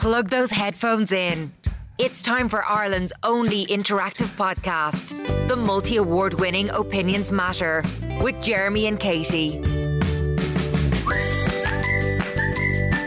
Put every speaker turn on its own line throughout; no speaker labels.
Plug those headphones in. It's time for Ireland's only interactive podcast, the multi award winning Opinions Matter, with Jeremy and Katie.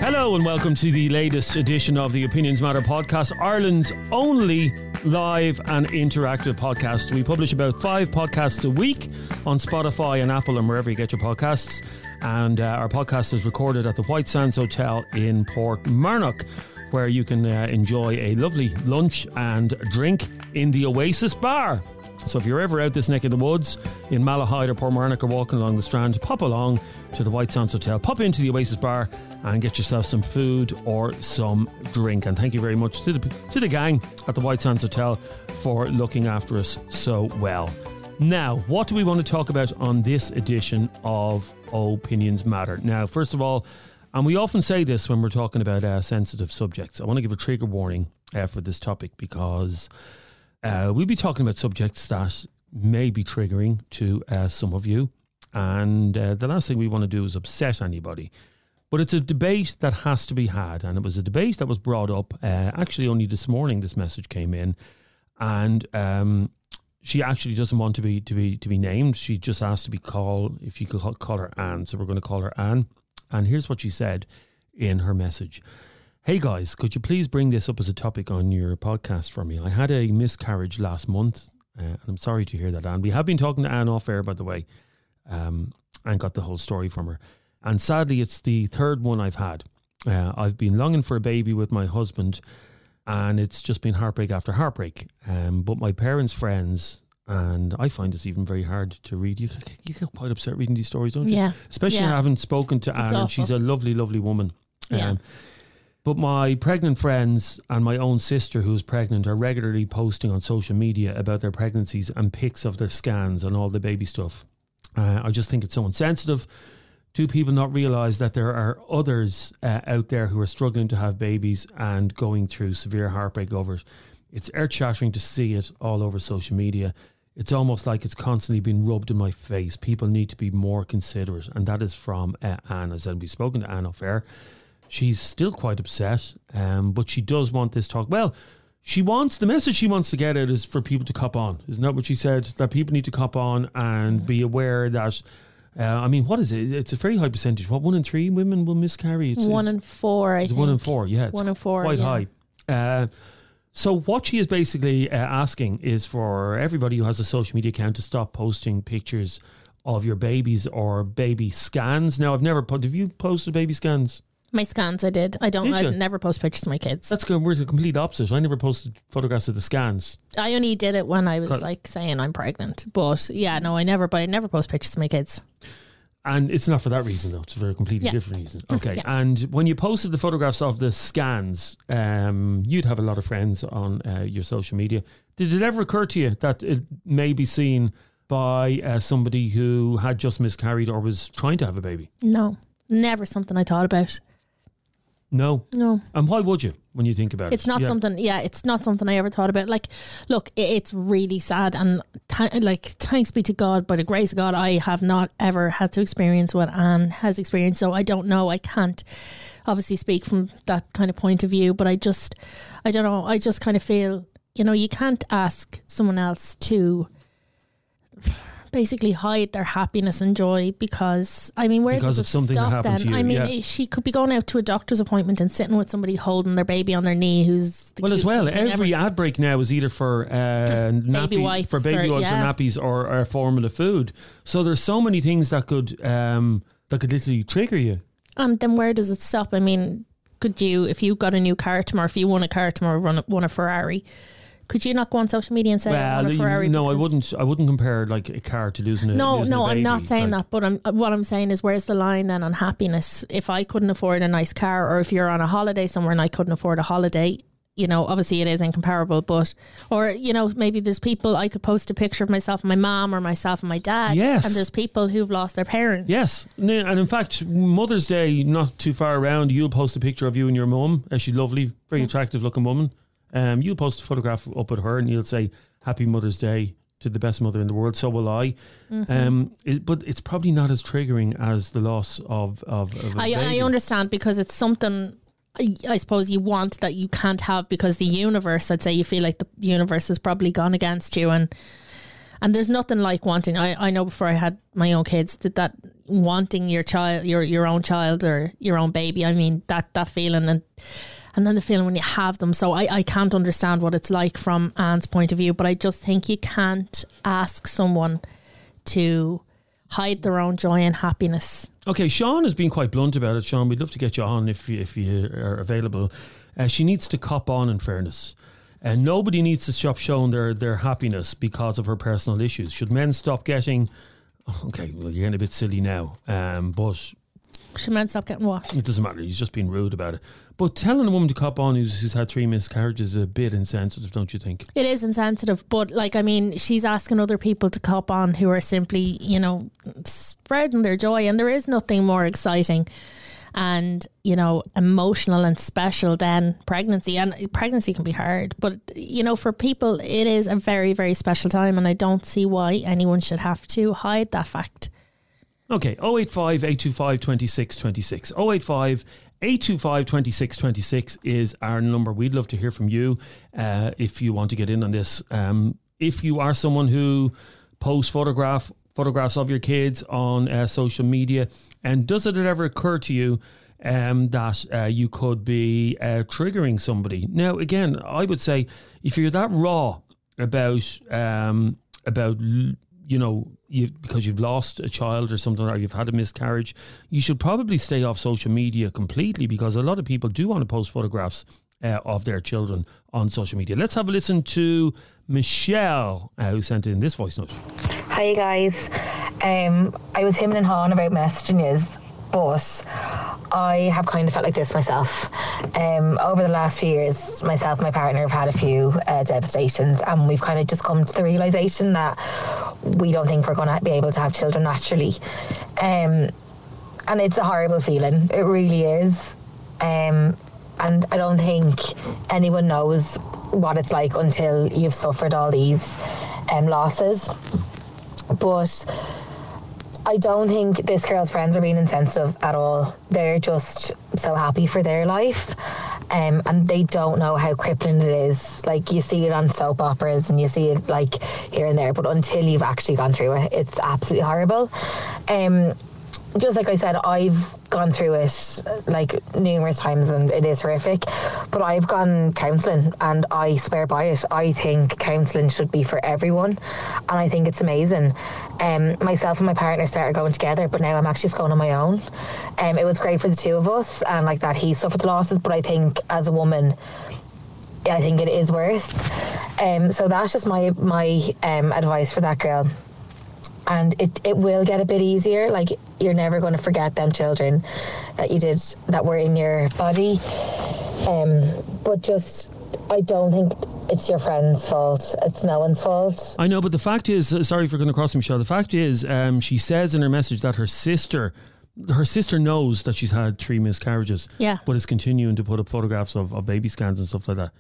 Hello and welcome to the latest edition of the Opinions Matter podcast, Ireland's only live and interactive podcast. We publish about five podcasts a week on Spotify and Apple and wherever you get your podcasts. And uh, our podcast is recorded at the White Sands Hotel in Portmarnock, where you can uh, enjoy a lovely lunch and drink in the Oasis Bar. So if you're ever out this neck of the woods in Malahide or Portmarnock or walking along the Strand, pop along to the White Sands Hotel, pop into the Oasis Bar and get yourself some food or some drink. And thank you very much to the, to the gang at the White Sands Hotel for looking after us so well. Now, what do we want to talk about on this edition of Opinions Matter? Now, first of all, and we often say this when we're talking about uh, sensitive subjects, I want to give a trigger warning uh, for this topic because uh, we'll be talking about subjects that may be triggering to uh, some of you. And uh, the last thing we want to do is upset anybody. But it's a debate that has to be had. And it was a debate that was brought up uh, actually only this morning. This message came in. And um, she actually doesn't want to be to be to be named. She just asked to be called if you could call, call her Anne. So we're going to call her Anne. And here's what she said in her message. Hey guys, could you please bring this up as a topic on your podcast for me? I had a miscarriage last month, uh, and I'm sorry to hear that, Anne. We have been talking to Anne off air, by the way, um, and got the whole story from her. And sadly, it's the third one I've had. Uh, I've been longing for a baby with my husband, and it's just been heartbreak after heartbreak. Um, but my parents' friends, and I find this even very hard to read. You, you get quite upset reading these stories, don't you?
Yeah.
Especially
Yeah.
having spoken to Anne, and she's a lovely, lovely woman. Um,
Yeah.
but my pregnant friends and my own sister, who's pregnant, are regularly posting on social media about their pregnancies and pics of their scans and all the baby stuff. Uh, I just think it's so insensitive. Do people not realize that there are others uh, out there who are struggling to have babies and going through severe heartbreak over it? It's earth shattering to see it all over social media. It's almost like it's constantly being rubbed in my face. People need to be more considerate. And that is from uh, Anne. As I said, we've spoken to Anne off air. She's still quite upset, um, but she does want this talk. Well, she wants the message she wants to get out is for people to cop on. Isn't that what she said? That people need to cop on and be aware that. Uh, I mean, what is it? It's a very high percentage. What one in three women will miscarry? It's,
one
it's,
in four, I
it's
think.
one in four. Yeah,
One in four,
quite
yeah.
high. Uh, so what she is basically uh, asking is for everybody who has a social media account to stop posting pictures of your babies or baby scans. Now, I've never put. Have you posted baby scans?
My scans, I did. I don't.
Did
I never post pictures of my kids.
That's good. We're the complete opposite. I never posted photographs of the scans.
I only did it when I was
Cut.
like saying I'm pregnant. But yeah, no, I never. But I never post pictures of my kids.
And it's not for that reason, though. It's for a completely
Yeah.
different reason. Okay.
Yeah.
And when you posted the photographs of the scans, um, you'd have a lot of friends on uh, your social media. Did it ever occur to you that it may be seen by uh, somebody who had just miscarried or was trying to have a baby?
No, never something I thought about.
No.
No,
And why would you when you think about it?
it's not
Yeah.
something. Yeah, it's not something I ever thought about. Like, look, i it's really sad, and th- like, thanks be to God, by the grace of God, I have not ever had to experience what Anne has experienced. So I don't know. I can't obviously speak from that kind of point of view, but I just, I don't know. I just kind of feel, you know, you can't ask someone else to basically hide their happiness and joy because I mean where
Because
does
of
it
something that
stop
happened
then?
to you,
I mean
yeah.
she could be going out to a doctor's appointment and sitting with somebody holding their baby on their knee who's the
Well, as well, every
ever.
ad break now is either for uh, nappy,
wipes
for baby
or-
wipes or
yeah.
nappies or, or formula food. So there's so many things that could um, that could literally trigger you.
and then where does it stop? I mean, could you if you got a new car tomorrow, if you won a car tomorrow, run won a Ferrari, could you not go on social media and say I
well,
won a Ferrari?
no, I wouldn't. I wouldn't compare like a car to losing a
No,
losing
no,
a
I'm not saying
Like,
that, but I'm what I'm saying is where's the line then on happiness? If I couldn't afford a nice car, or if you're on a holiday somewhere and I couldn't afford a holiday, you know, obviously it is incomparable, but or you know, maybe there's people I could post a picture of myself and my mom or myself and my dad.
Yes.
And there's people who've lost their parents.
Yes, and in fact, Mother's Day not too far around. You'll post a picture of you and your mum. She's lovely, very attractive looking woman. Um, you'll post a photograph up at her, and you'll say "Happy Mother's Day" to the best mother in the world. So will I.
Mm-hmm.
Um, it, but it's probably not as triggering as the loss of of. of a
I, I understand because it's something I, I suppose you want that you can't have because the universe. I'd say you feel like the universe has probably gone against you, and and there's nothing like wanting. I, I know before I had my own kids that that wanting your child, your your own child or your own baby. I mean that that feeling and and then the feeling when you have them. So I, I can't understand what it's like from Anne's point of view, but I just think you can't ask someone to hide their own joy and happiness.
Okay, Sean has been quite blunt about it. Sean, we'd love to get you on if you, if you are available. Uh, she needs to cop on in fairness. And nobody needs to stop showing their, their happiness because of her personal issues. Should men stop getting okay, well, you're getting a bit silly now, um, but
should men stop getting what?
It doesn't matter. He's just being rude about it. But telling a woman to cop on who's, who's had three miscarriages is a bit insensitive, don't you think?
It is insensitive, but like I mean, she's asking other people to cop on who are simply, you know, spreading their joy, and there is nothing more exciting and you know emotional and special than pregnancy and pregnancy can be hard but you know for people it is a very very special time and i don't see why anyone should have to hide that fact
Okay, 085 825 2626. 085 825 2626 is our number. We'd love to hear from you uh, if you want to get in on this. Um, if you are someone who posts photograph photographs of your kids on uh, social media, and does it ever occur to you um, that uh, you could be uh, triggering somebody? Now, again, I would say if you're that raw about um, about you know, you because you've lost a child or something, or you've had a miscarriage, you should probably stay off social media completely because a lot of people do want to post photographs uh, of their children on social media. Let's have a listen to Michelle, uh, who sent in this voice note.
Hi guys, um, I was him and Han about messaging you, but I have kind of felt like this myself. Um, over the last few years, myself and my partner have had a few uh, devastations, and we've kind of just come to the realization that we don't think we're going to be able to have children naturally. Um, and it's a horrible feeling. It really is. Um, and I don't think anyone knows what it's like until you've suffered all these um, losses. But I don't think this girl's friends are being insensitive at all. They're just so happy for their life. Um, and they don't know how crippling it is. Like you see it on soap operas and you see it like here and there, but until you've actually gone through it, it's absolutely horrible. Um, just like I said, I've gone through it like numerous times and it is horrific. But I've gone counselling and I swear by it. I think counselling should be for everyone and I think it's amazing. Um, myself and my partner started going together, but now I'm actually just going on my own. Um, it was great for the two of us and like that he suffered the losses, but I think as a woman, I think it is worse. Um, so that's just my my um, advice for that girl and it, it will get a bit easier. Like you're never going to forget them children that you did that were in your body. Um, but just I don't think it's your friend's fault. It's no one's fault.
I know, but the fact is, uh, sorry for going across, Michelle. The fact is, um, she says in her message that her sister. Her sister knows that she's had three miscarriages,
yeah,
but is continuing to put up photographs of, of baby scans and stuff like that.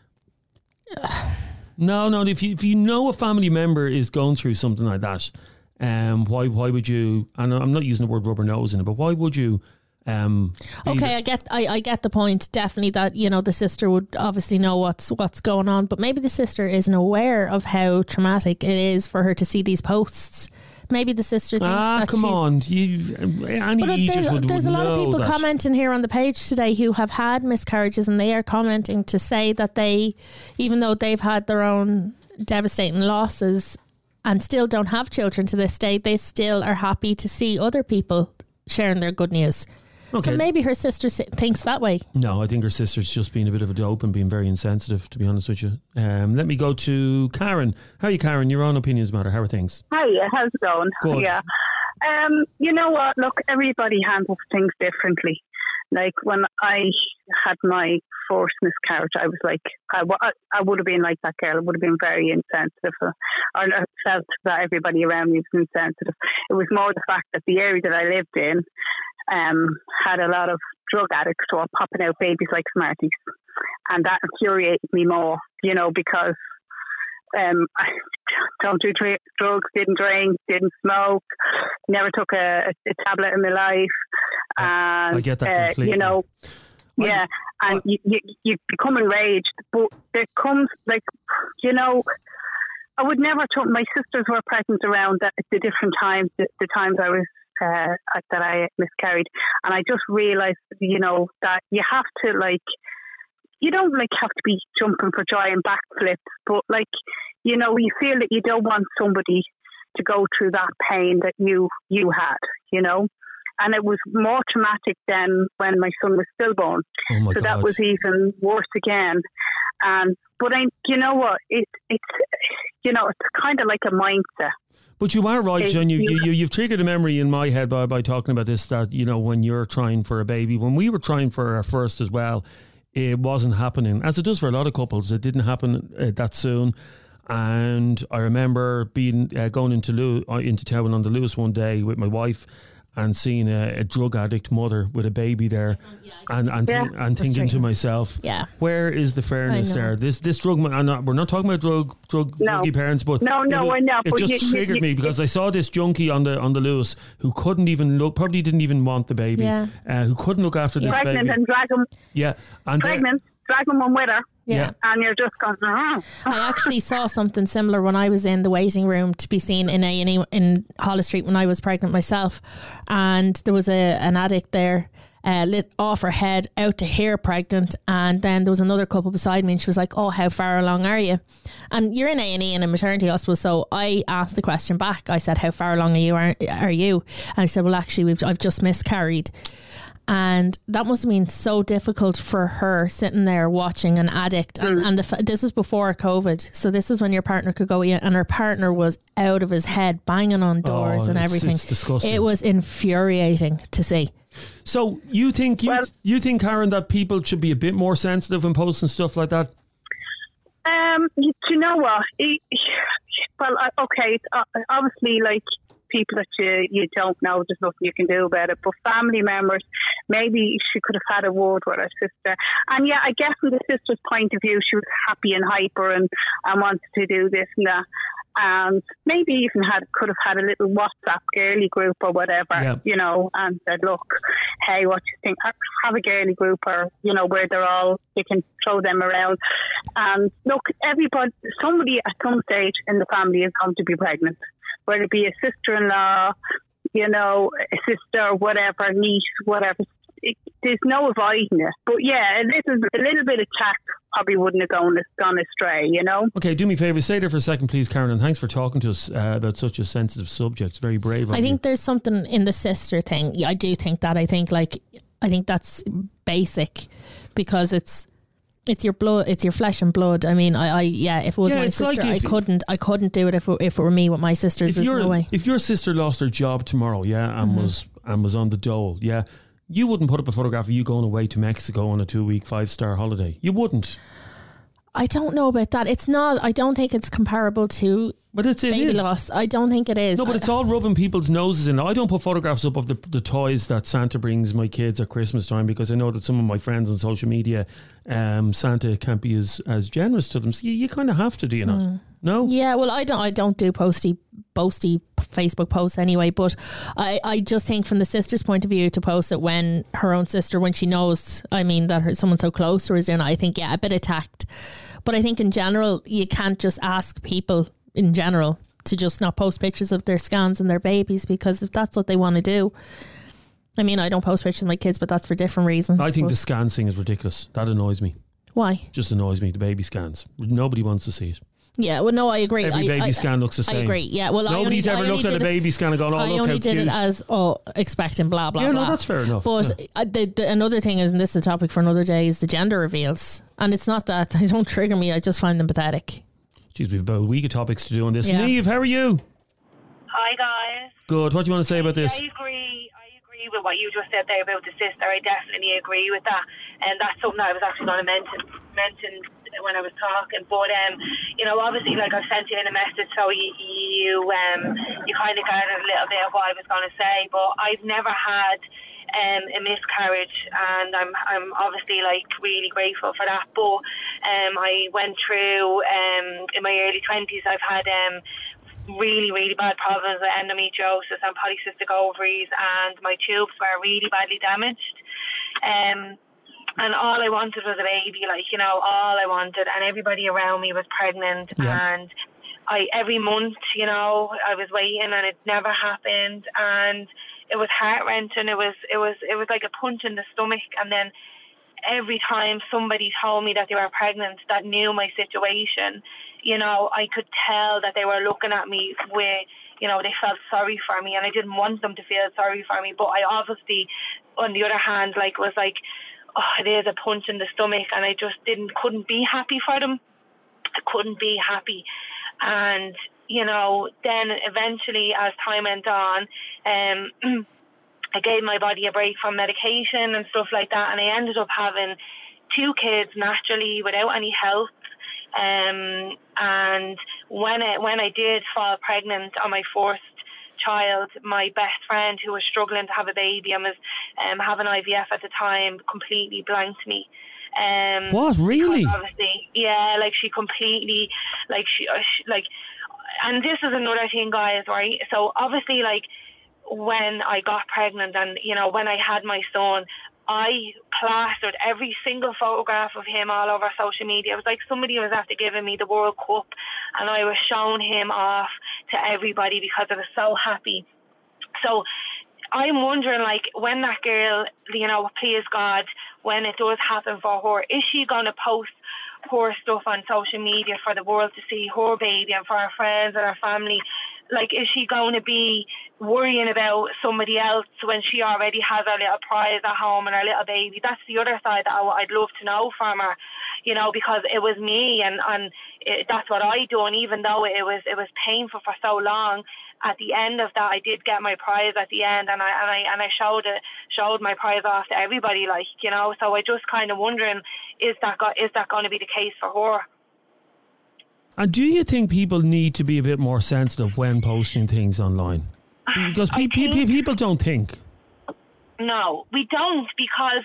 no, no. If you if you know a family member is going through something like that, um, why why would you? And I'm not using the word rubber nose in it, but why would you? Um,
okay, I get I, I get the point. Definitely that you know the sister would obviously know what's what's going on, but maybe the sister isn't aware of how traumatic it is for her to see these posts. Maybe the sister thinks
ah,
that
come
she's,
on, you,
but there's,
would,
there's
would
a lot of people
that.
commenting here on the page today who have had miscarriages, and they are commenting to say that they, even though they've had their own devastating losses, and still don't have children to this day, they still are happy to see other people sharing their good news. Okay. So maybe her sister thinks that way.
No, I think her sister's just being a bit of a dope and being very insensitive, to be honest with you. Um, let me go to Karen. How are you, Karen? Your own opinions matter. How are things?
Hi, how's it going?
Good.
Yeah. Um, you know what? Look, everybody handles things differently. Like when I had my forced miscarriage, I was like, I, I would have been like that girl. I would have been very insensitive. Or I felt that everybody around me was insensitive. It was more the fact that the area that I lived in um, had a lot of drug addicts who were popping out babies like Smarties. And that infuriated me more, you know, because um, I don't do drugs, didn't drink, didn't smoke, never took a, a tablet in my life. And,
I get that completely.
Uh, you know, Yeah, and you, you you become enraged, but there comes like you know. I would never talk. My sisters were present around the, the different times, the, the times I was uh, that I miscarried, and I just realized, you know, that you have to like, you don't like have to be jumping for joy and backflips, but like, you know, you feel that you don't want somebody to go through that pain that you you had, you know. And it was more traumatic than when my son was stillborn.
Oh my
so that was even worse again. And but I, you know what? It it's you know it's kind of like a mindset.
But you are right, John. You,
you-
you, you've triggered a memory in my head by, by talking about this that, you know, when you're trying for a baby, when we were trying for our first as well, it wasn't happening. As it does for a lot of couples, it didn't happen uh, that soon. And I remember being uh, going into Lew- uh, into town on the Luas one day with my wife and seeing a, a drug addict mother with a baby there and, and,
Yeah.
thi- and thinking to myself,
Yeah.
where is the fairness there? This this drug, I'm not, we're not talking about drug drug
No.
druggy parents, but
No, no,
it,
I know,
It just
you- you-
triggered
you-
me because I saw this junkie on the on the Luas who couldn't even look, probably didn't even want the baby,
Yeah.
uh, who couldn't look after this
Pregnant
baby.
and drag him,
yeah, and
pregnant, drag him on with her,
yeah.
and you're just going. "Mm."
I actually saw something similar when I was in the waiting room to be seen in A and E in Holles Street when I was pregnant myself, and there was a an addict there. Uh, lit off her head, out to here, pregnant, and then there was another couple beside me, and she was like, "Oh, how far along are you?" And you're in A and E in a maternity hospital, so I asked the question back. I said, "How far along are you? Are, are you?" And she said, "Well, actually, we've I've just miscarried." And that must have been so difficult for her sitting there watching an addict and, and the, this was before covid so this is when your partner could go in and her partner was out of his head banging on doors
Oh,
and
it's-
everything
it's disgusting.
it was infuriating to see
So you think you
Well-
you think Karen that people should be a bit more sensitive in posting stuff like that?
Um, you, you know what? It, well, I- okay, uh, obviously, like people that you you don't know, there's nothing you can do about it. But family members, maybe she could have had a word with her sister. And yeah, I guess from the sister's point of view, she was happy and hyper and and wanted to do this and that. And maybe even had could have had a little WhatsApp girly group or whatever,
Yeah.
you know, and said, "Look, hey, what do you think? Have- Have a girly group, or you know, where they're all you can throw them around." And look, everybody, somebody at some stage in the family is going to be pregnant, whether it be a sister-in-law, you know, a sister, whatever, niece, whatever. It, there's no avoiding it. But yeah, a little, a little bit of tact probably wouldn't have gone, gone astray, you know.
Okay, do me a favor, stay there for a second, please, Karen, and thanks for talking to us uh, about such a sensitive subject. It's very brave. of
I
you.
think there's something in the sister thing. Yeah, I do think that. I think like I think that's basic because it's it's your blood, it's your flesh and blood. I mean, I, I yeah, if it was
Yeah,
my
it's like
sister, I couldn't, I couldn't do it if it, if it were me with my sisters.
if
There's no way.
if your sister lost her job tomorrow, yeah, and
Mm-hmm.
was and was on the dole, yeah, you wouldn't put up a photograph of you going away to Mexico on a two week five star holiday. You wouldn't.
I don't know about that. It's not. I don't think it's comparable to
But it's it
baby
is.
loss. I don't think it is.
No, but it's all rubbing people's noses in. I don't put photographs up of the, the toys that Santa brings my kids at Christmas time because I know that some of my friends on social media, um, Santa can't be as, as generous to them. So you, you kind of have to, do you not? No?
Mm. Yeah, well, I don't. I don't do posty, boasty Facebook posts anyway. But I, I just think from the sister's point of view to post it when her own sister, when she knows, I mean, that her, someone so close to her is doing. it, I think yeah, a bit of tact. But I think in general, you can't just ask people in general to just not post pictures of their scans and their babies because if that's what they want to do. I mean, I don't post pictures of my kids, but that's for different reasons.
I think the scans thing is ridiculous. That annoys me.
why?
Just annoys me. The baby scans. Nobody wants to see it.
Yeah, well, no, I agree.
Every
I,
baby
I,
scan looks the same.
I agree. Yeah, well,
Nobody's
I only,
ever
I
looked at a baby scan and gone, oh,
I
look
only
how
did
cute.
it as oh expecting blah blah
yeah,
blah.
no, that's fair enough.
But
Yeah.
the, the, another thing is, and this is a topic for another day, is the gender reveals. And it's not that they don't trigger me; I just find them pathetic.
Jeez, we've about a week of topics to do on this.
Yeah.
Neve, how are you?
Hi guys.
Good. What do you want to say about this?
I agree. I agree with what you just said there about the sister. I definitely agree with that, and that's something I was actually going to mention mention when I was talking. But um, you know, obviously, like I've sent you in a message, so you you um you kind of got a little bit of what I was going to say. But I've never had um, a miscarriage, and I'm I'm obviously like really grateful for that. But um, I went through um, in my early twenties. I've had um, really really bad problems with endometriosis and polycystic ovaries, and my tubes were really badly damaged. Um, and all I wanted was a baby, like you know, all I wanted, and everybody around me was pregnant,
Yeah.
and I every month, you know, I was waiting, and it never happened, and it was heart wrenching. It was, it was, it was like a punch in the stomach, and then every time somebody told me that they were pregnant, that knew my situation, you know, I could tell that they were looking at me with, you know, they felt sorry for me, and I didn't want them to feel sorry for me, but I obviously, on the other hand, like was like oh, it is a punch in the stomach, and I just didn't couldn't be happy for them. I couldn't be happy, and you know, then eventually as time went on, um, I gave my body a break from medication and stuff like that, and I ended up having two kids naturally without any help. Um, and when I, when I did fall pregnant on my first child, my best friend who was struggling to have a baby and was um, having IVF at the time completely blanked me. Um,
What really?
Obviously, yeah, like she completely, like she, uh, she, like, and this is another thing, guys, right? So obviously, like when I got pregnant and you know when I had my son, I plastered every single photograph of him all over social media. It was like somebody was after giving me the World Cup, and I was showing him off to everybody because I was so happy. So I'm wondering, like, when that girl, you know, please God, when it does happen for her, is she going to post her stuff on social media for the world to see her baby and for her friends and her family? Like, is she going to be worrying about somebody else when she already has her little prize at home and her little baby? That's the other side that I, I'd love to know from her, you know, because it was me and and it, that's what I do. And even though it was it was painful for so long, at the end of that, I did get my prize at the end, and I and I and I showed it showed my prize off to everybody, like you know. So I just kind of wondering, is that go, is that going to be the case for her?
And do you think people need to be a bit more sensitive when posting things online? Because pe- pe- pe- people don't think.
No, we don't because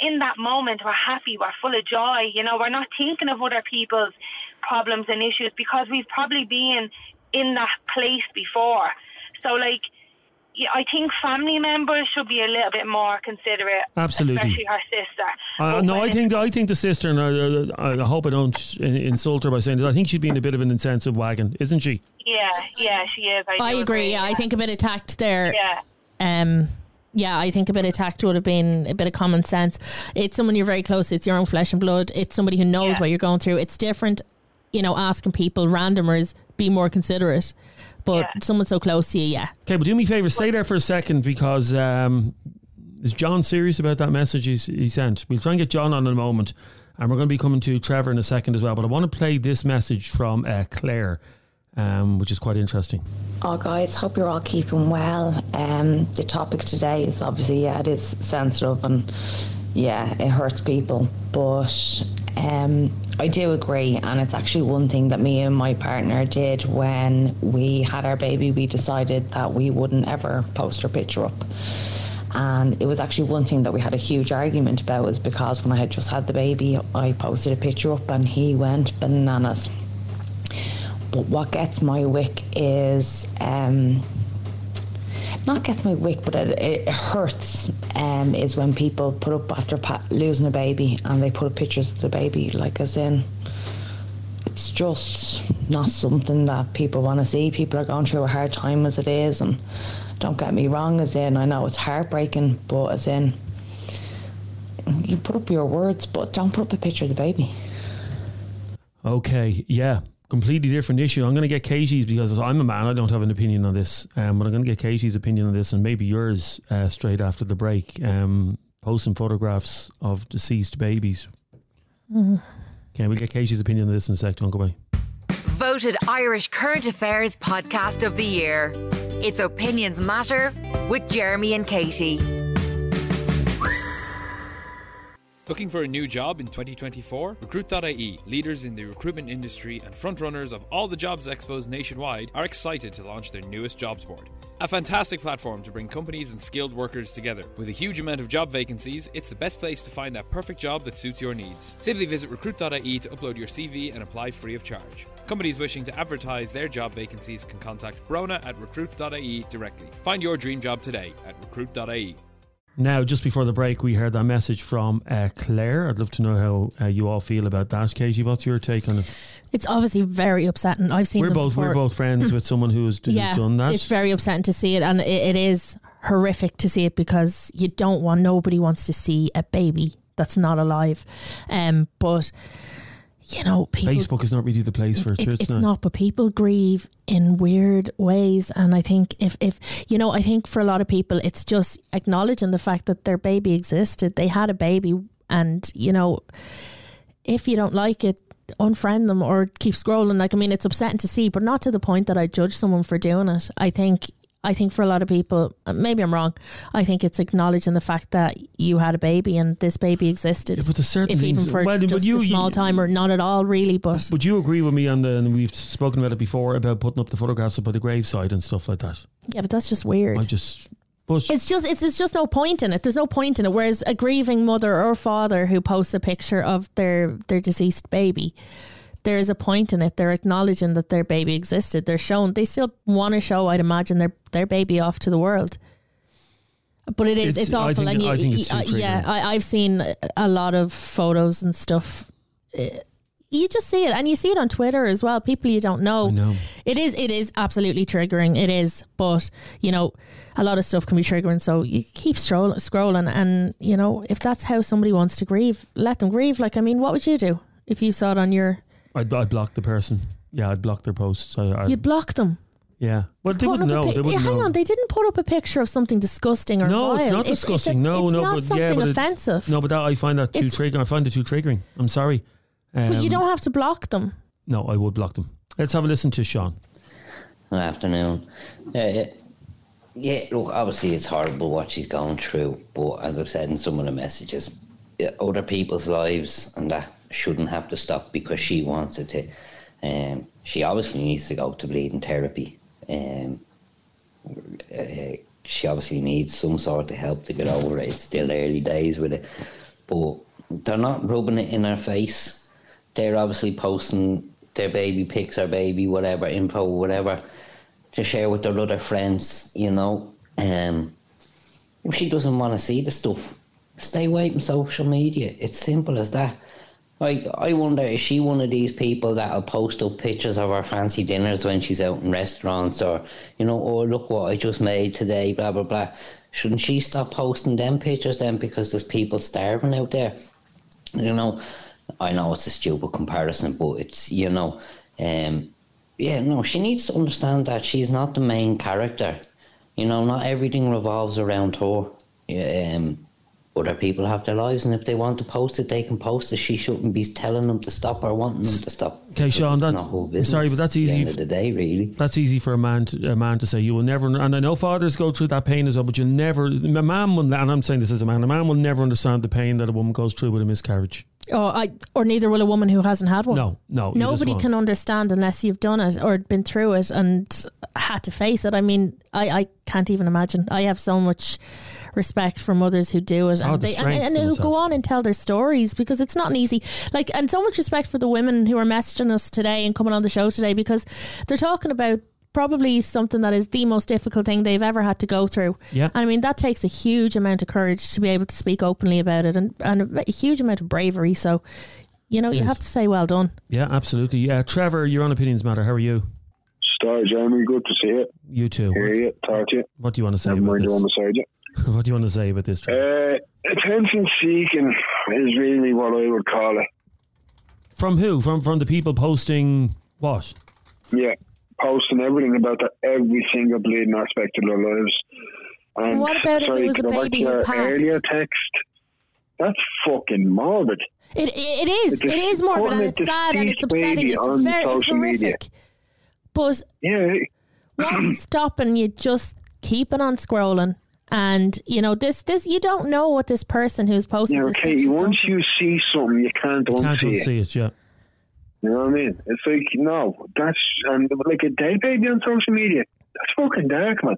in that moment we're happy, we're full of joy. You know, we're not thinking of other people's problems and issues because we've probably been in that place before. So, like, yeah, I think family members should be a little bit more considerate,
Absolutely.
especially her sister.
Uh, no, I think I think the sister, and I, I hope I don't insult her by saying this. I think she's been a bit of an insensitive wagon, isn't she?
yeah, yeah, she is. I,
I
do
agree. Yeah, I think a bit of tact there.
Yeah.
Um, yeah, I think a bit of tact would have been a bit of common sense. It's someone you're very close. It's your own flesh and blood. It's somebody who knows
Yeah.
what you're going through. It's different, you know, asking people, randomers, be more considerate. But
Yeah.
someone so close to you, yeah.
Okay, but do me a favour, stay there for a second because um, is John serious about that message he's, he sent? We'll try and get John on in a moment, and we're going to be coming to Trevor in a second as well. But I want to play this message from uh, Claire, um, which is quite interesting.
Oh, guys, hope you're all keeping well. Um, the topic today is obviously, yeah, it is sensitive and yeah, it hurts people. But um, I do agree, and it's actually one thing that me and my partner did when we had our baby. We decided that we wouldn't ever post our picture up. And it was actually one thing that we had a huge argument about, was because when I had just had the baby, I posted a picture up and he went bananas. But what gets my wick is um, not gets my wick, but it, it hurts. Um, is when people put up after pa- losing a baby and they put up pictures of the baby, like as in. It's just not something that people want to see. People are going through a hard time as it is, and don't get me wrong, as in I know it's heartbreaking, but as in you put up your words, but don't put up a picture of the baby.
Okay, yeah, completely different issue. I'm going to get Katie's because I'm a man. I don't have an opinion on this, um, but I'm going to get Katie's opinion on this and maybe yours uh, straight after the break. Um, posting photographs of deceased babies. Okay, we'll get Katie's opinion on this in a sec. Don't go away.
Voted Irish Current Affairs Podcast of the Year. It's Opinions Matter with Jeremy and Katie.
Looking for a new job in 2024? Recruit.ie, leaders in the recruitment industry and frontrunners of all the jobs expos nationwide, are excited to launch their newest jobs board. A fantastic platform to bring companies and skilled workers together. With a huge amount of job vacancies, it's the best place to find that perfect job that suits your needs. Simply visit recruit.ie to upload your CV and apply free of charge. Companies wishing to advertise their job vacancies can contact Brona at recruit.ie directly. Find your dream job today at recruit.ie.
Now, just before the break, we heard that message from uh, Claire. I'd love to know how uh, you all feel about that. Katie, what's your take on it?
It's obviously very upsetting. I've seen
We're both
before.
we're both friends with someone who's, who's
yeah,
done that.
It's very upsetting to see it, and it, it is horrific to see it because you don't want nobody wants to see a baby that's not alive. Um, but you know, people
Facebook is not really the place for it.
it's,
sure,
it's not, but people grieve in weird ways. And I think if, if, you know, I think for a lot of people, it's just acknowledging the fact that their baby existed. They had a baby. And, you know, if you don't like it, unfriend them or keep scrolling. Like, I mean, it's upsetting to see, but not to the point that I judge someone for doing it. I think. I think for a lot of people, uh, maybe I'm wrong. I think it's acknowledging the fact that you had a baby and this baby existed.
Yeah, but there's certain
if even for
well,
just
you-
a small
you-
time or not at all, really. But
Would you agree with me on the, and we've spoken about it before, about putting up the photographs by the graveside and stuff like that?
yeah, but that's just weird.
I just, but
It's just it's there's just no point in it. There's no point in it. Whereas a grieving mother or father who posts a picture of their their deceased baby, there is a point in it. They're acknowledging that their baby existed. They're shown. they still want to show. I'd imagine their their baby off to the world. But it is
It's-
it's, awful.
think-
and you,
I think it's
you- uh, yeah. I, I've seen a lot of photos and stuff. Uh, You just see it, and you see it on Twitter as well. People you don't know.
Know.
It is it is absolutely triggering. It is, but you know, a lot of stuff can be triggering. So you keep scroll, scrolling, and you know, if that's how somebody wants to grieve, let them grieve. Like, I mean, what would you do if you saw it on your?
I'd, I'd block the person. Yeah, I'd block their posts. I, I,
You'd block them.
yeah. Well, they wouldn't know.
pic-
They wouldn't
hang
know.
on, they didn't put up a picture of something disgusting or
No,
vile.
it's not
a-
disgusting.
a-
no,
it's
no,
not
but
something
yeah, but it-
offensive.
no, but that, I find that too
It's-
triggering. I find it too triggering. I'm sorry. Um,
but you don't have to block them.
No, I would block them. Let's have a listen to Sean.
Good afternoon. Uh, yeah, look, obviously it's horrible what she's going through, but as I've said in some of the messages, other people's lives and that shouldn't have to stop because she wants it to. Um, she obviously needs to go to bleeding therapy. Um, uh, she obviously needs some sort of help to get over it. It's still early days with it, but they're not rubbing it in her face. They're obviously posting their baby pics or baby whatever info, whatever, to share with their other friends. You know, um, if she doesn't want to see the stuff, stay away from social media. It's simple as that. Like, I wonder, is she one of these people that'll post up pictures of her fancy dinners when she's out in restaurants or, you know, oh, look what I just made today, blah, blah, blah. Shouldn't she stop posting them pictures then because there's people starving out there? You know, I know it's a stupid comparison, but it's, you know, um, yeah, no, she needs to understand that she's not the main character. You know, not everything revolves around her. Um, other people have their lives, and if they want to post it, they can post it. She shouldn't be telling them to stop or wanting them to stop.
Okay, Sean, that's
not her business
sorry, but that's
at the end of the day, really.
That's easy for a man to, a man to say. You will never, and I know fathers go through that pain as well, but you'll never. A man will, and I'm saying this as a man. A man will never understand the pain that a woman goes through with a miscarriage.
Oh, I or neither will a woman who hasn't had one.
No, no,
Nobody can understand unless you've done it or been through it and had to face it. I mean, I, I can't even imagine. I have so much respect for mothers who do it
Oh,
and
the
they and,
strength
and who go on and tell their stories because it's not an easy like and so much respect for the women who are messaging us today and coming on the show today because they're talking about probably something that is the most difficult thing they've ever had to go through.
Yeah.
And I mean, that takes a huge amount of courage to be able to speak openly about it and, and a huge amount of bravery. So, you know, you
Yes.
have to say well done.
Yeah, absolutely. Yeah, Trevor, your own opinions matter. How are you?
Star Jeremy, good to see you.
You too.
Hear
What,
you, talk to you.
what do you want to say
Never
about
mind you on
this?
beside you.
What do you want to say about this?
Uh, attention seeking is really what I would call it.
From who? From from the people posting what?
Yeah, posting everything about that, every single bleeding aspect of their lives. And
What about if it was a baby
to
who
your
passed?
earlier text? That's fucking morbid.
It it is.
It's
It
just
is morbid and it's sad and it's upsetting. It's very it's
social media.
horrific. But
Yeah,
what's stopping you just keeping on scrolling? And you know this this you don't know what this person who's posting
yeah,
this
Once
going
you see something, you can't
You
unsee
can't
it.
unsee it. Yeah.
You know what I mean? It's like no, that's and like a dead baby on social media. That's fucking dark, man.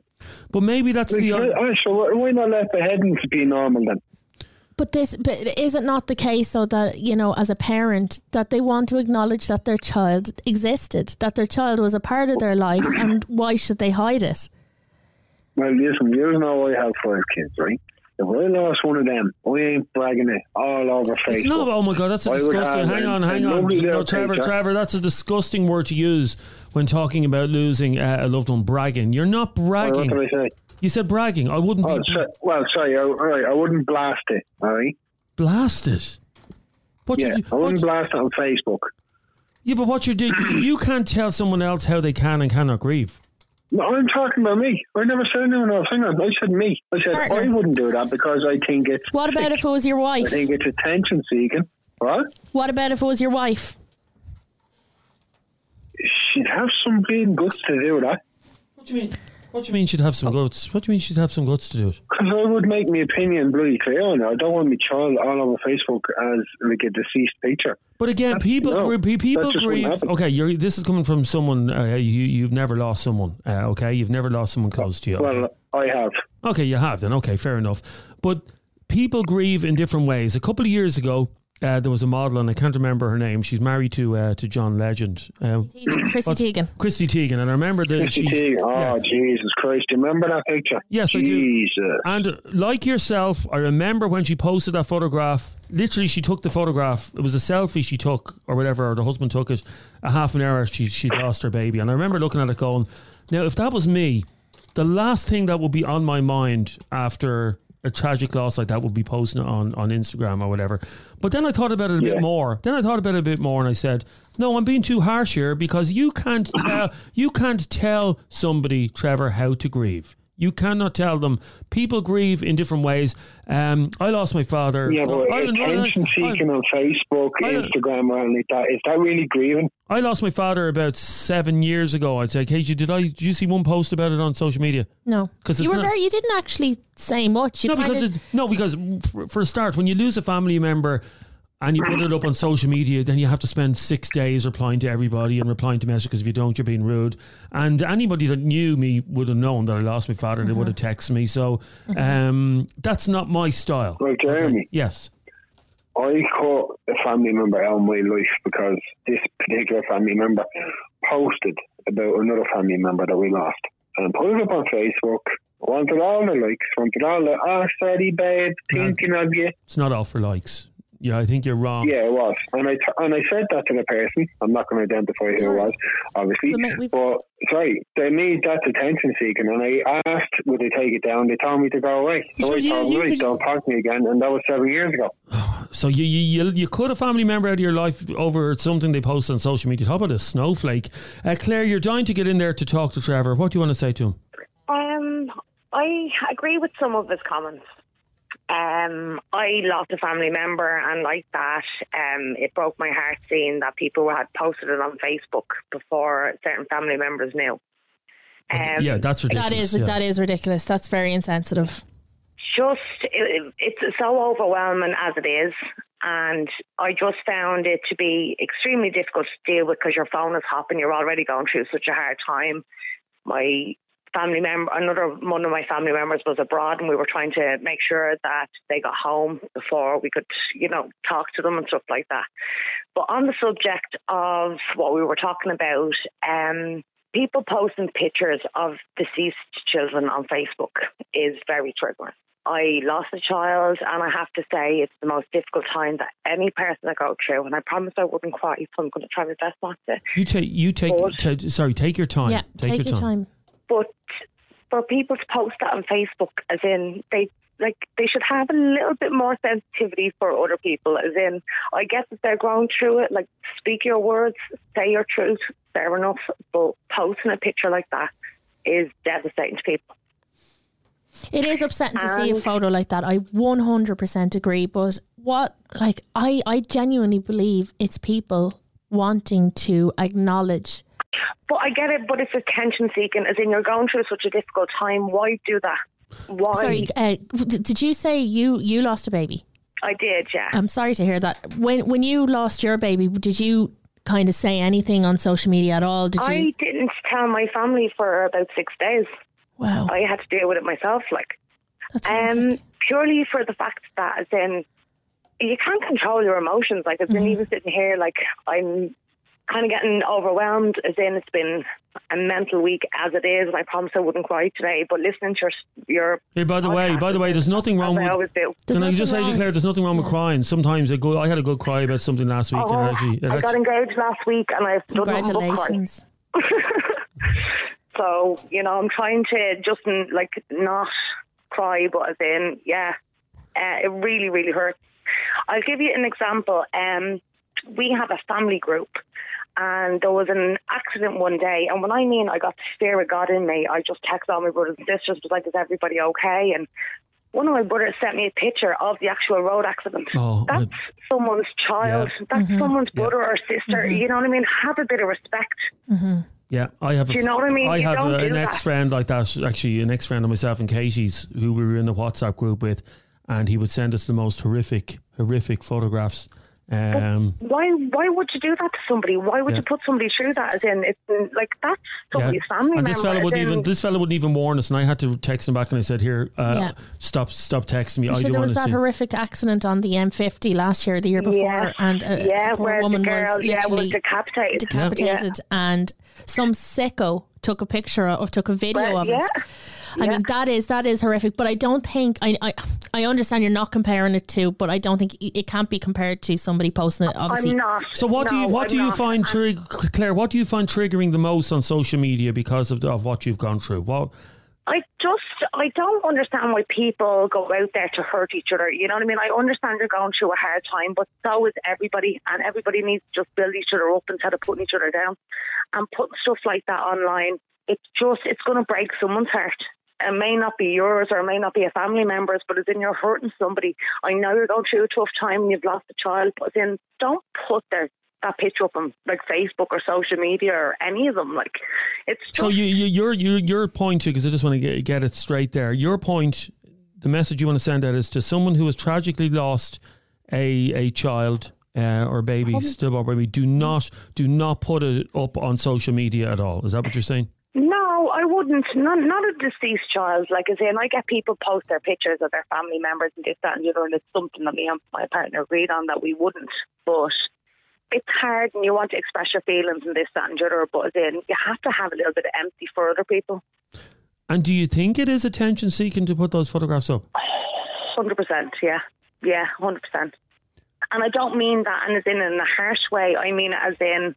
But maybe that's
Like,
the.
I, I, so why not let the headings be normal then?
But this, but is it not the case though that you know, as a parent, that they want to acknowledge that their child existed, that their child was a part of their life, and why should they hide it?
Well, listen, you know I have five kids, right? If I lost one of them, I ain't bragging it all over Facebook.
It's not. Oh my god, that's a
I
disgusting. Hang on, hang on. No, Trevor. Trevor, that's a disgusting word to use when talking about losing uh, a loved one. Bragging. You're not
Well,
bragging.
What I say?
You said bragging. I wouldn't
Oh,
be
so, well, sorry, I, all right, I wouldn't blast it, all right?
blasted. What
Yeah,
you,
I wouldn't blast it on Facebook.
yeah, but what you're doing, you can't tell someone else how they can and cannot grieve.
No, I'm talking about me. I never said anyone else. Hang on, I said me. I said
Partner.
I wouldn't do that because I think it's.
What about if it was your wife?
I think it's attention seeking. What?
What about if it was your wife?
She'd have some bleeding guts to do that.
What do you mean? What do you mean she'd have some guts? What do you mean she'd have some guts to do it?
Because I would make my opinion bloody clear on it. I don't want my child all over Facebook as like a deceased picture.
But again, people
no,
gr- people
that just wouldn't
grieve. Okay, you're, this is coming from someone uh, you you've never lost someone. Uh, okay, you've never lost someone close to you.
Well, I have.
Okay, you have then. Okay, fair enough. But people grieve in different ways. A couple of years ago, uh, there was a model, and I can't remember her name. She's married to uh, to John Legend, uh,
Chrissy Teigen.
Christy Teigen, and I remember that
Christy
she.
Teigen. Oh,
yeah.
Jesus Christ. Do you remember that picture?
Yes, I do.
Jesus.
And like yourself, I remember when she posted that photograph. Literally, she took the photograph. It was a selfie she took, or whatever, or the husband took it. A half an hour, she she lost her baby, and I remember looking at it going, "Now, if that was me, the last thing that would be on my mind after a tragic loss like that would be posting it on on Instagram or whatever." But then I thought about it a
Yeah.
bit more. Then I thought about it a bit more, and I said, "No, I'm being too harsh here because you can't tell you can't tell somebody, Trevor, how to grieve." You cannot tell them. People grieve in different ways. Um, I lost my father.
Yeah, but
I don't know, I-
attention seeking on Facebook,
I
Instagram, or anything like that, is that really grieving?
I lost my father about seven years ago. I'd say, Katie, did I? Did you see one post about it on social media?
No,
'Cause
you were
not-
very. You didn't actually say much. You
no, because
of,
it's, no, because for, for a start, when you lose a family member and you put it up on social media, then you have to spend six days replying to everybody and replying to messages. Because if you don't, you're being rude. And anybody that knew me would have known that I lost my father. and They would have texted me. So um, that's not my style.
Well, Jeremy,
Yes.
I caught a family member out of my life because this particular family member posted about another family member that we lost and put it up on Facebook. Wanted all the likes, wanted all the, oh, sorry, babe, thinking of you.
It's not all for likes. Yeah, I think you're wrong.
Yeah, it was. And I, t- and I said that to the person. I'm not going to identify who it was, obviously.
Well, mate,
But, sorry, they need that attention seeking. And I asked, would they take it down? They told me to go away. So
So
I
you-
told
you
them, right, don't talk to me again. And that was seven years ago.
So you, you you you cut a family member out of your life over something they post on social media. How about a snowflake? Uh, Claire, you're dying to get in there to talk to Trevor. What do you want to say to him?
Um, I agree with some of his comments. Um, I lost a family member, and like that, um, it broke my heart seeing that people had posted it on Facebook before certain family members knew. Um,
yeah, that's ridiculous.
that is
yeah.
that is ridiculous. That's very insensitive.
just it, it's so overwhelming as it is and i just found it to be extremely difficult to deal with because your phone is hopping you're already going through such a hard time my family member another one of my family members was abroad and we were trying to make sure that they got home before we could you know talk to them and stuff like that but on the subject of what we were talking about um people posting pictures of deceased children on facebook is very triggering I lost a child, and I have to say it's the most difficult time that any person I go through. And I promise I wouldn't cry, so I'm going to try my best not to.
You take you take
But-
ta- sorry, take your time.
yeah, take, your time.
But for people to post that on Facebook, as in they like they should have a little bit more sensitivity for other people. As in, I guess that they're going through it. Like, speak your words, say your truth, fair enough. But posting a picture like that is devastating to people.
It is upsetting to see a photo like that. I 100% agree. But what, like, I, I genuinely believe it's people wanting to acknowledge.
But I get it. But it's attention seeking. As in, you're going through such a difficult time. Why do that? Why?
Sorry, uh, did you say you, you lost a baby?
I did, yeah.
I'm sorry to hear that. When when you lost your baby, did you kind of say anything on social media at all? Did
I
you?
didn't tell my family for about six days.
Wow,
I had to deal with it myself, like,
that's
um, purely for the fact that, as in, you can't control your emotions. Like, as in,
Mm-hmm.
even sitting here, like, I'm kind of getting overwhelmed. As in, it's been a mental week as it is, and I promise I wouldn't cry today. But listening to your, your
Hey, by the way, by the way, there's nothing wrong
as I
with.
always do.
Can I just say to Claire, there's nothing wrong with crying. Sometimes a good, I had a good cry about something last week.
Oh,
and actually, it
I got engaged last week, and I've done nothing but cry.
Congratulations.
So you know, I'm trying to just like not cry, but as in, yeah, uh, it really, really hurts. I'll give you an example. Um, we have a family group, and there was an accident one day. And when I mean I got the fear of God in me, I just texted all my brothers and sisters, was like, "Is everybody okay?" And one of my brothers sent me a picture of the actual road accident.
Oh,
That's someone's child.
Yeah.
That's
Mm-hmm.
someone's brother or sister. You know what I mean? Have a bit of respect.
Yeah, I have. A,
Do you know what I mean?
I
You
have a, an ex friend like that. Actually, an ex friend of myself and Katie's, who we were in the WhatsApp group with, and he would send us the most horrific, horrific photographs. Um,
Why? Why would you do that to somebody? Why would
Yeah.
you put somebody through that? As in, it's mm, like that's
yeah.
somebody's family
and this
member.
fella
as
wouldn't even. This fella wouldn't even warn us, and I had to text him back, and I said, "Here, uh,
Yeah.
stop, stop texting me.
You
I don't
there was that
see."
horrific accident on the M50 last year, the year before,
Yeah.
and a,
yeah,
a poor
where
woman
the girl,
was
yeah, was
literally
decapitated.
decapitated, and some sicko took a picture of, took a video
Well,
of
yeah.
it. I mean, that is that is horrific. But I don't think I, I I understand you're not comparing it to, but I don't think it it can't be compared to somebody posting it. Obviously,
I'm not.
So what do you what
I'm
do you
not.
find trig- Claire? What do you find triggering the most on social media because of, the, of what you've gone through? What
I just I don't understand why people go out there to hurt each other. You know what I mean? I understand you're going through a hard time, but so is everybody, and everybody needs to just build each other up instead of putting each other down. And putting stuff like that online, it's just it's going to break someone's heart. It may not be yours or it may not be a family member's, but it's in you're hurting somebody. I know you're going through a tough time and you've lost a child, but then don't put their that picture up on like Facebook or social media or any of them. Like it's just
So you, you your your your point to because I just want to get, get it straight there. Your point, the message you want to send out is to someone who has tragically lost a a child uh, or baby, stillborn baby. Do not do not put it up on social media at all. Is that what you're saying?
Wouldn't. Not, not a deceased child. Like I say, and I get people post their pictures of their family members and this, that, and the other, and it's something that me and my partner agreed on that we wouldn't. But it's hard, and you want to express your feelings and this, that, and the other. But then you have to have a little bit of empathy for other people.
And do you think it is attention seeking to put those photographs up?
Hundred percent. Yeah, yeah, hundred percent. And I don't mean that, and as in in a harsh way. I mean it as in.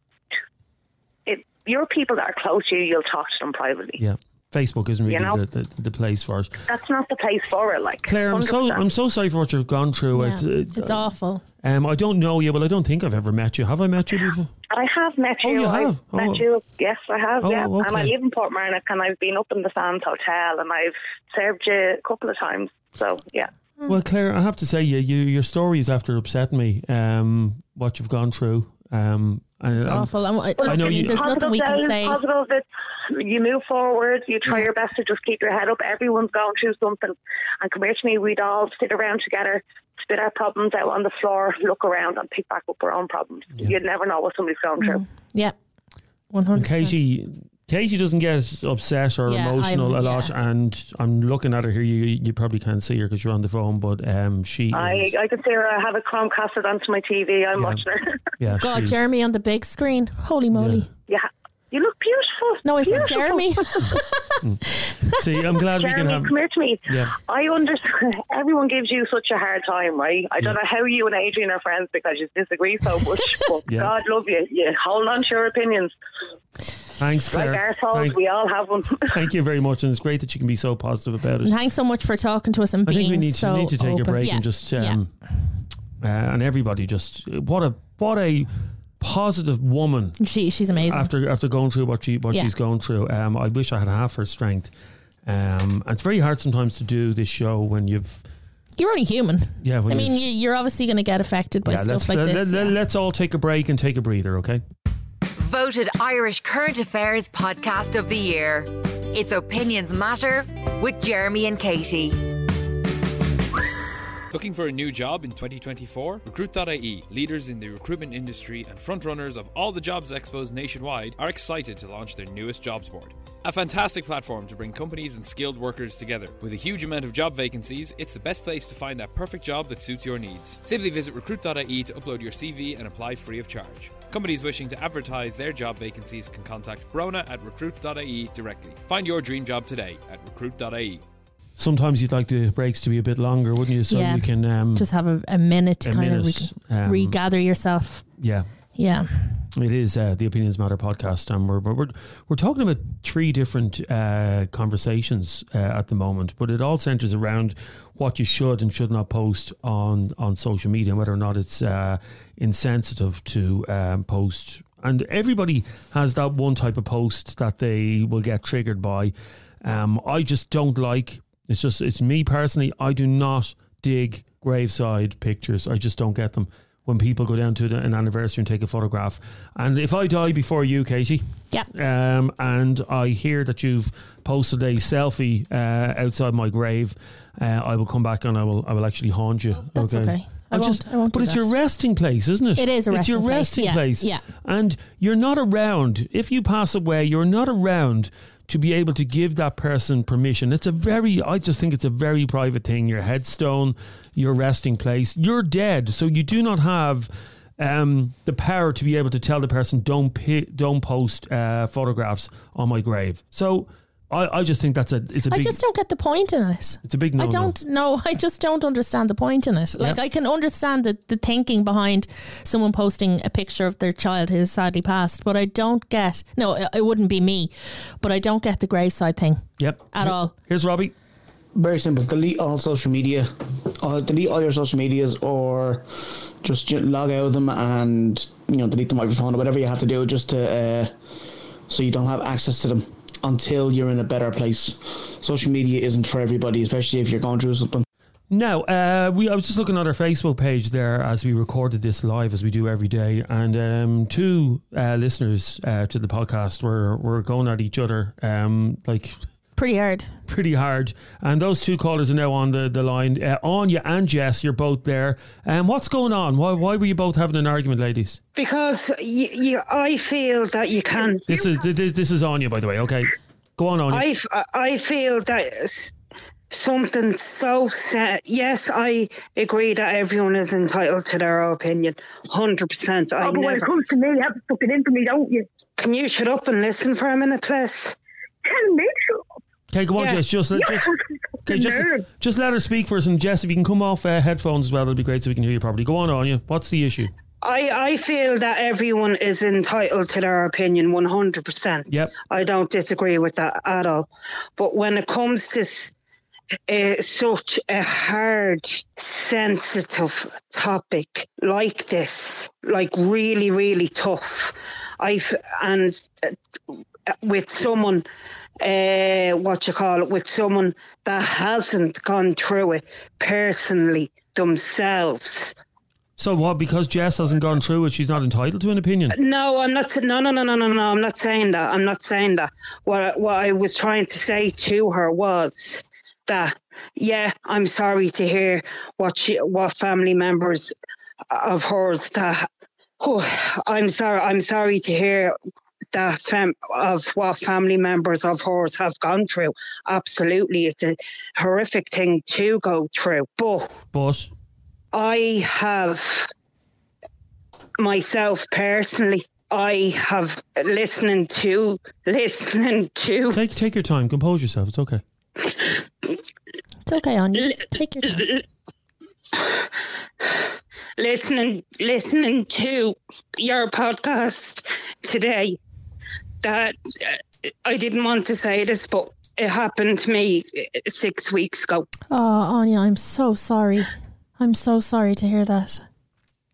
Your people that are close to you, you'll talk to them privately.
Yeah, Facebook isn't really
You know?
the, the, the place for it.
That's not the place for it. Like
Claire, I'm so I'm so sorry for what you've gone through.
Yeah,
It's, uh,
it's awful.
Um, I don't know you, but I don't think I've ever met you. Have I met you before?
I have met
Oh,
you.
you
I've
have? Oh.
met you. Yes, I have.
Oh,
yeah, and I live in Portmarnock, and I've been up in the Sands Hotel, and I've served you a couple of times. So yeah,
Well, Claire, I have to say, you, you your story is after upsetting me. Um, what you've gone through. Um, and
It's
I'm-
awful. And I,
I know you-
there's nothing we can
days,
say.
Positive. It's, you move forward. You try your best to just keep your head up. Everyone's going through something, and come here to me. We'd all sit around together, spit our problems out on the floor, look around, and pick back up our own problems. You'd never know what somebody's going through. Mm-hmm.
Yeah, one
And
hundred.
Katie, Katie doesn't get upset or
Yeah,
emotional
I'm-
a lot, and I'm looking at her here. You you probably can't see her because you're on the phone, but um, she
I,
is.
I can see her. I have a Chromecast onto my TV. I'm
Yeah.
watching her.
Yeah,
God, Jeremy on the big screen. Holy moly!
yeah, you look beautiful.
No, it's said
Beautiful.
Jeremy.
See, I'm glad we can
Jeremy,
have.
come here to me.
Yeah.
I understand. Everyone gives you such a hard time, right? I don't know how you and Adrian are friends because you disagree so much. But
Yeah.
God love you. You hold on to your opinions.
Thanks,
Like
Claire.
assholes,
Thank,
we all have one.
thank you very much, and it's great that you can be so positive about it.
And thanks so much for talking to us and
I
being
think we need
so
to need to take
open.
a break
Yeah.
and just
Yeah.
um, uh, and everybody just what a what a positive woman
She she's amazing.
after after going through what she what
Yeah.
she's going through. Um, I wish I had half her strength. Um, it's very hard sometimes to do this show when you've
You're only human.
yeah. When
I mean,
you've-
you, you're obviously going to get affected by
yeah, let's
stuff like
let,
this.
let,
yeah.
let's all take a break and take a breather, okay?
Voted Irish Current Affairs Podcast of the Year. It's Opinions Matter with Jeremy and Katie.
Looking for a new job in 2024? Recruit.ie, leaders in the recruitment industry and frontrunners of all the jobs expos nationwide, are excited to launch their newest jobs board. A fantastic platform to bring companies and skilled workers together. With a huge amount of job vacancies, it's the best place to find that perfect job that suits your needs. Simply visit recruit.ie to upload your CV and apply free of charge. Companies wishing to advertise their job vacancies can contact Brona at recruit.ie directly. Find your dream job today at recruit.ie.
Sometimes you'd like the breaks to be a bit longer, wouldn't you? So
Yeah.
you can um,
Just have a, a minute to
a
kind
minute,
of re-
um,
regather yourself.
yeah.
Yeah.
It is uh, the Opinions Matter podcast, and we're we're we're talking about three different uh, conversations uh, at the moment, but it all centers around what you should and should not post on on social media, and whether or not it's uh, insensitive to um, post. And everybody has that one type of post that they will get triggered by. Um, I just don't like. It's just it's me personally. I do not dig graveside pictures. I just don't get them when people go down to the- an anniversary and take a photograph. And if I die before you, Katie,
yeah,
um, and I hear that you've posted a selfie uh, outside my grave, uh, I will come back and I will I will actually haunt you.
That's okay. I
I'll
won't- I won't
but it's
that.
your resting place, isn't it?
It is a
It's your
resting place,
resting
yeah,
place.
yeah.
And you're not around. If you pass away, you're not around to be able to give that person permission. It's a very, I just think it's a very private thing. Your headstone, your resting place. You're dead, so you do not have um, the power to be able to tell the person don't pi- don't post uh, photographs on my grave. So I, I just think that's a it's a
I
big
just don't get the point in it.
it's a big no.
I don't know. I just don't understand the point in it. Like
Yeah.
I can understand the, the thinking behind someone posting a picture of their child who's sadly passed, but I don't get. No, it, it wouldn't be me, but I don't get the graveside thing.
Yep.
At all.
Here's Robbie.
Very simple. Delete all social media. Uh, delete all your social medias, or just log out of them and you know delete the microphone or whatever you have to do, just to uh, so you don't have access to them until you're in a better place. Social media isn't for everybody, especially if you're going through something.
No, uh, we. I was just looking at our Facebook page there as we recorded this live, as we do every day, and um, two uh, listeners uh, to the podcast were were going at each other, um, like
Pretty hard.
pretty hard. And those two callers are now on the the line. Uh, Anya and Jess, you're both there. Um, what's going on? Why why were you both having an argument, ladies?
Because you, you, I feel that you can.
This is this, this is Anya, by the way. Okay, go on, Anya.
I, f- I feel that s- something so sad. Yes, I agree that everyone is entitled to their opinion. 100%. I
Oh, but when it comes to me, you have to fucking in for me, don't you?
Can you shut up and listen for a minute, please?
Tell me, shut up.
Okay, go on,
Yeah.
Jess. Just,
You're
just, okay, just, just let her speak first. And Jess, if you can come off uh, headphones as well, that'd be great, so we can hear you properly. Go on, Anya. What's the issue?
I, I feel that everyone is entitled to their opinion 100%.
Yep.
I don't disagree with that at all. But when it comes to uh, such a hard, sensitive topic like this, like really, really tough, I've, and uh, with someone, uh, what you call it, with someone that hasn't gone through it personally themselves.
So what? Because Jess hasn't gone through it, she's not entitled to an opinion.
No, I'm not. No, no, no, no, no, no. I'm not saying that. I'm not saying that. What what I was trying to say to her was that yeah, I'm sorry to hear what she, what family members of hers that. Oh, I'm sorry. I'm sorry to hear that fam- of what family members of hers have gone through. Absolutely, it's a horrific thing to go through. But
But
I have myself personally. I have listening to listening to
take take your time, compose yourself. It's okay.
It's okay, Anya. Just take your time.
listening listening to your podcast today. That uh, I didn't want to say this, but it happened to me uh, six weeks ago.
Oh, Anya, I'm so sorry. I'm so sorry to hear that.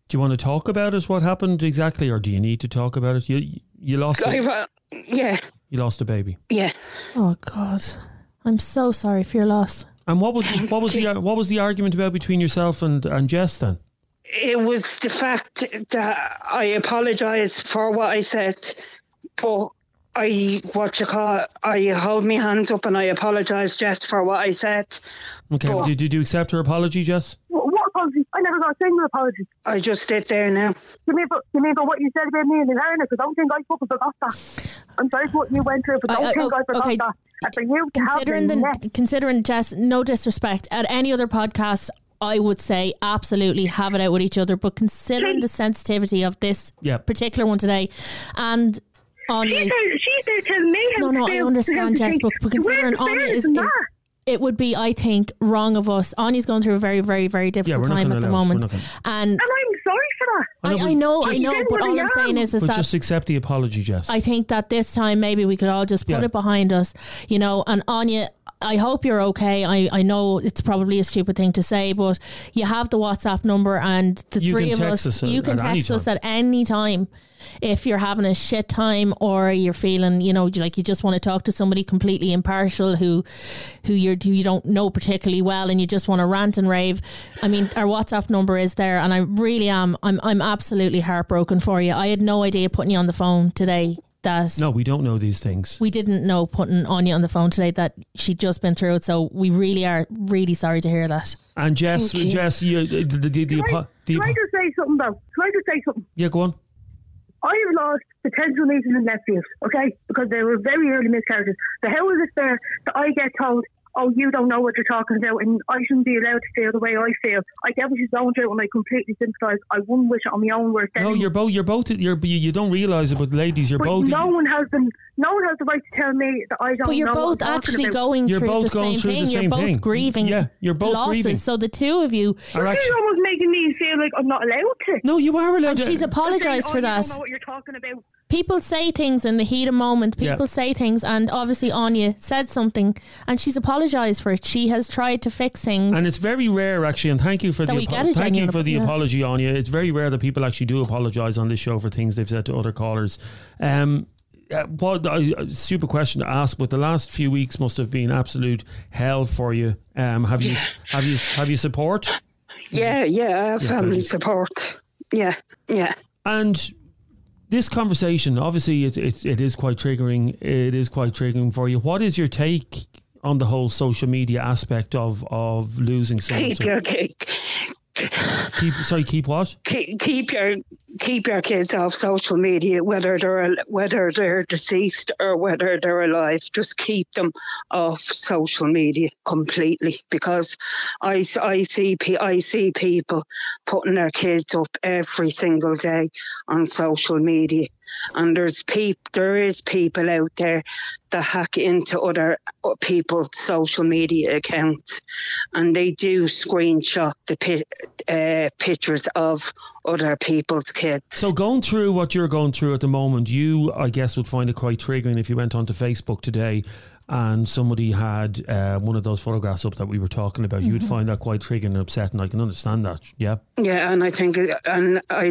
Do you want to talk about it? What happened exactly, or do you need to talk about it? You you lost
I,
a,
uh, yeah,
you lost a baby.
yeah.
Oh God, I'm so sorry for your loss.
And what was what was the what was the argument about between yourself and and Jess then?
it was the fact that I apologise for what I said, but I what you call I hold my hands up and I apologise just for what I said.
Okay,
But-
did, did you accept her apology, Jess?
What, what apology? I never got a single apology.
I just sit there now.
You mean for, you mean for what you said about me and the Because I don't think I fucking forgot that. I'm sorry for what you went through, but
I-
don't
I-
think I forgot
okay.
that. And for you to have
Considering
the
the
neck,
considering Jess, no disrespect, at any other podcast, I would say absolutely have it out with each other. But considering the sensitivity of this
Yeah.
particular one today, and on
She's there, she's there telling me
no, no, I understand, Jess,
think.
but, but considering
the
Anya
fairness
is, is it would be, I think, wrong of us. Anya's going through a very, very, very difficult
we're
time at the
allow us, we're
moment, and
And I'm sorry for that.
I know,
I, I know, I know, but all I'm saying is, is
But
that
just accept the apology, Jess.
I think that this time maybe we could all just put
Yeah.
it behind us, you know. And Anya, I hope you're okay. I, I know it's probably a stupid thing to say, but you have the WhatsApp number, and the
You
three of us,
us
you
at-
can
at
text us at any time if you're having a shit time or you're feeling, you know, like you just want to talk to somebody completely impartial who, who you're who you don't know particularly well, and you just want to rant and rave. I mean, our WhatsApp number is there, and I really am. I'm I'm absolutely heartbroken for you. I had no idea putting you on the phone today that
no, we don't know these things.
we didn't know putting Anya on the phone today that she'd just been through it. So we really are really sorry to hear that.
And Jess,
Thank you.
Jess, you, uh, the, the, the, the, apo- the
Can I
apo-
just say something though? Can I just say something?
yeah, go on.
I have lost potential nieces and nephews, okay, because they were very early miscarriages. So how is it fair that I get told, oh, you don't know what you're talking about and I shouldn't be allowed to feel the way I feel? I get what she's going through and I completely sympathise. I wouldn't wish it on my own worst
No, you're both. You're both. You're. You, you don't realize it, but ladies, you're
but
both.
no one has the no one has the right to tell me that I don't
But you're
know
both
what I'm talking
actually
about.
going
You're
through
both
the
going
same
through the
thing.
same
you're both
thing.
grieving.
Yeah, you're both
losses.
grieving.
So the two of you
Are actually-
She's almost making me feel like I'm not allowed to.
No, you are allowed
And
to.
she's apologised
Oh,
for
you
that.
don't know what you're talking about.
People say things in the heat of moment.
Yeah.
People say things, and obviously Anya said something, and she's apologised for it. She has tried to fix things.
And it's very rare, actually. And thank you for
That
the apo- thank you for the
yeah.
apology, Anya. It's very rare that people actually do apologise on this show for things they've said to other callers. Um, uh, what I, a super question to ask, but the last few weeks must have been absolute hell for you. Um, have you have you have you support?
Yeah, yeah, I have
Yeah,
family
brilliant.
support. Yeah, yeah.
And this conversation, obviously, it, it, it is quite triggering. It is quite triggering for you. What is your take on the whole social media aspect of of losing someone?
Keep
to-
your keep,
keep sorry, keep what?
keep, keep your keep your kids off social media, whether they're whether they're deceased or whether they're alive. Just keep them off social media completely because I, I see I see people putting their kids up every single day on social media. And there's peop, there is people out there that hack into other uh, people's social media accounts, and they do screenshot the pi- uh, pictures of other people's kids.
So going through what you're going through at the moment, you I guess would find it quite triggering if you went onto Facebook today and somebody had uh, one of those photographs up that we were talking about. You would
Mhm.
find that quite triggering and upsetting. I can understand that. Yeah.
Yeah, and I think, and I,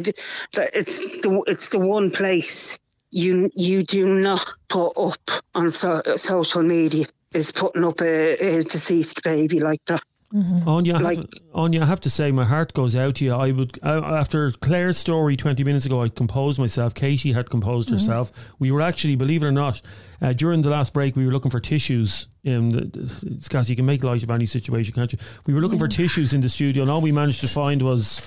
that it's the it's the one place you you do not put up on so, social media is putting up a, a deceased baby like that.
Anya, I
Like-
have, Anya, I have to say, my heart goes out to you. I would, uh, after Claire's story 20 minutes ago, I composed myself. Katie had composed
Mhm.
herself. We were actually, believe it or not, uh, during the last break, we were looking for tissues. In the, Scott, you can make light of any situation, can't you? We were looking for tissues in the studio, and all we managed to find was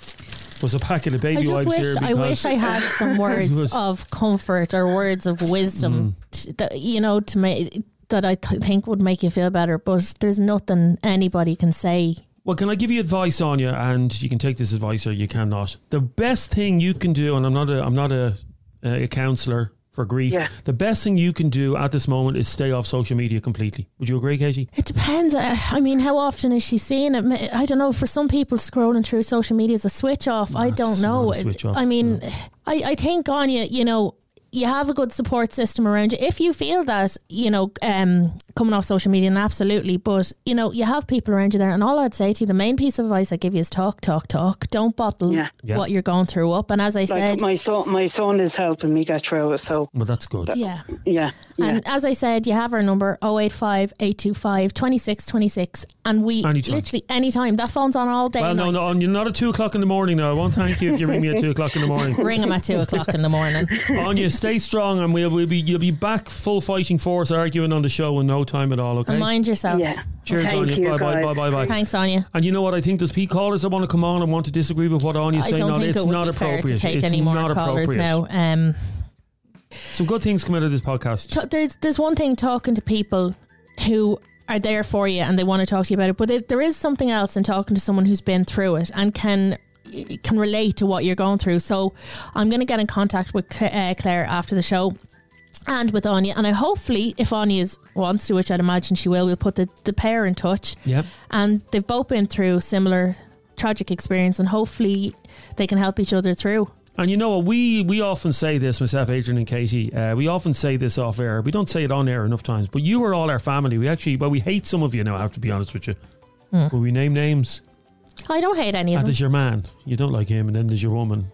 was a packet of baby
I just
wipes
wish
here.
I wish I had some words
was-
of comfort or words of wisdom t- that you know to make that I th- think would make you feel better. But there's nothing anybody can say.
Well, can I give you advice, Anya? And you can take this advice or you cannot. The best thing you can do, and I'm not a, I'm not a, a counsellor for grief.
Yeah.
The best thing you can do at this moment is stay off social media completely. Would you agree, Katie?
It depends. I I mean, how often is she seeing it? I don't know. For some people, scrolling through social media is a switch off. I don't know.
not a switch off,
I mean, I, I think Anya, you know, you have a good support system around you. If you feel that, you know, um, coming off social media, and absolutely, but you know, you have people around you there. And all I'd say to you, the main piece of advice I give you is talk, talk, talk. Don't bottle
Yeah.
Yeah.
what you're going through up. And as I
Like
said,
my son, my son is helping me get through it. So
well, that's good.
yeah.
Yeah, yeah.
And as I said, you have our number 085 825 2626. And we
Anytime.
literally anytime. That phone's on all day.
Well, no,
night.
no, Anya, not at two o'clock in the morning. Now, I won't thank you if you ring me at two o'clock in the morning.
Ring him at two o'clock in the morning.
Anya, stay strong, and we'll, we'll be you'll be back full fighting force, arguing on the show in no time at all. Okay.
And mind yourself.
Yeah.
Cheers,
Thank
Anya.
you,
bye, bye,
guys.
bye, bye, bye.
Thanks, Anya.
And you know what? I think there's P callers that want to come on and want to disagree with what Anya's
I
saying.
don't
No,
think
it's
it would
not
be fair
appropriate.
to take
it's
any more
not
callers
appropriate.
now. Um,
Some good things come out of this podcast.
t- there's there's one thing talking to people who are there for you and they want to talk to you about it. But there is something else in talking to someone who's been through it and can can relate to what you're going through. So I'm going to get in contact with uh, Claire after the show and with Anya. And I hopefully, if Anya wants to, which I'd imagine she will, we'll put the, the pair in touch.
Yep.
And they've both been through similar tragic experience, and hopefully they can help each other through.
And you know what? We, we often say this, myself, Adrian, and Katie. Uh, we often say this off air. We don't say it on air enough times. But you are all our family. We actually, well, we hate some of you now. I have to be honest with you.
Mm.
Will we name names?
I don't hate any of
As
them.
is your man. You don't like him, and then there's your woman.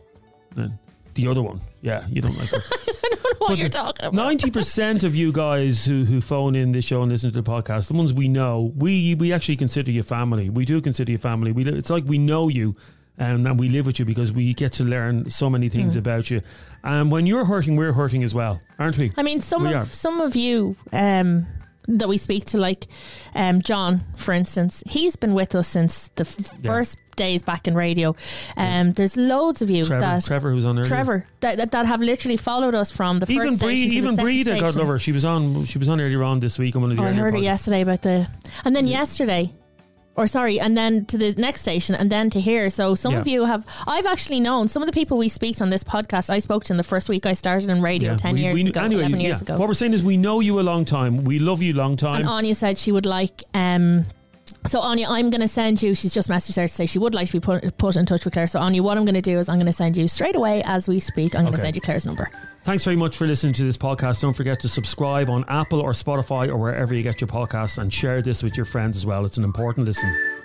And the other one. Yeah, you don't like her.
I don't know what you're talking about.
Ninety percent of you guys who, who phone in this show and listen to the podcast, the ones we know, we we actually consider you family. We do consider you family. We it's like we know you. And we live with you because we get to learn so many things
Mm.
about you. And when you're hurting, we're hurting as well, aren't we?
I mean, some
We
of
are.
some of you um, that we speak to, like um, John, for instance, he's been with us since the f-
Yeah.
first days back in radio. Um, There's loads of you
Trevor,
that
Trevor, who's on there.
Trevor that, that that have literally followed us from the
Even
first
Bree,
station
even Breda, God love her. She was on. She was on earlier on this week on one of the.
Oh, I
earlier
heard it yesterday about the, and then yesterday, or sorry, and then to the next station, and then to here. So some of you have. I've actually known some of the people we speak to on this podcast. I spoke to in the first week I started in radio
Yeah,
ten
we-
years
we-
ago,
anyway,
eleven years
yeah.
ago.
What we're saying is we know you a long time. We love you a long time.
And Anya said she would like. Um, so Anya, I'm going to send you. She's just messaged her to say she would like to be put, put in touch with Claire. So Anya, what I'm going to do is I'm going to send you straight away as we speak. I'm going to
Okay.
send you Claire's number.
Thanks very much for listening to this podcast. Don't forget to subscribe on Apple or Spotify or wherever you get your podcasts and share this with your friends as well. It's an important listen.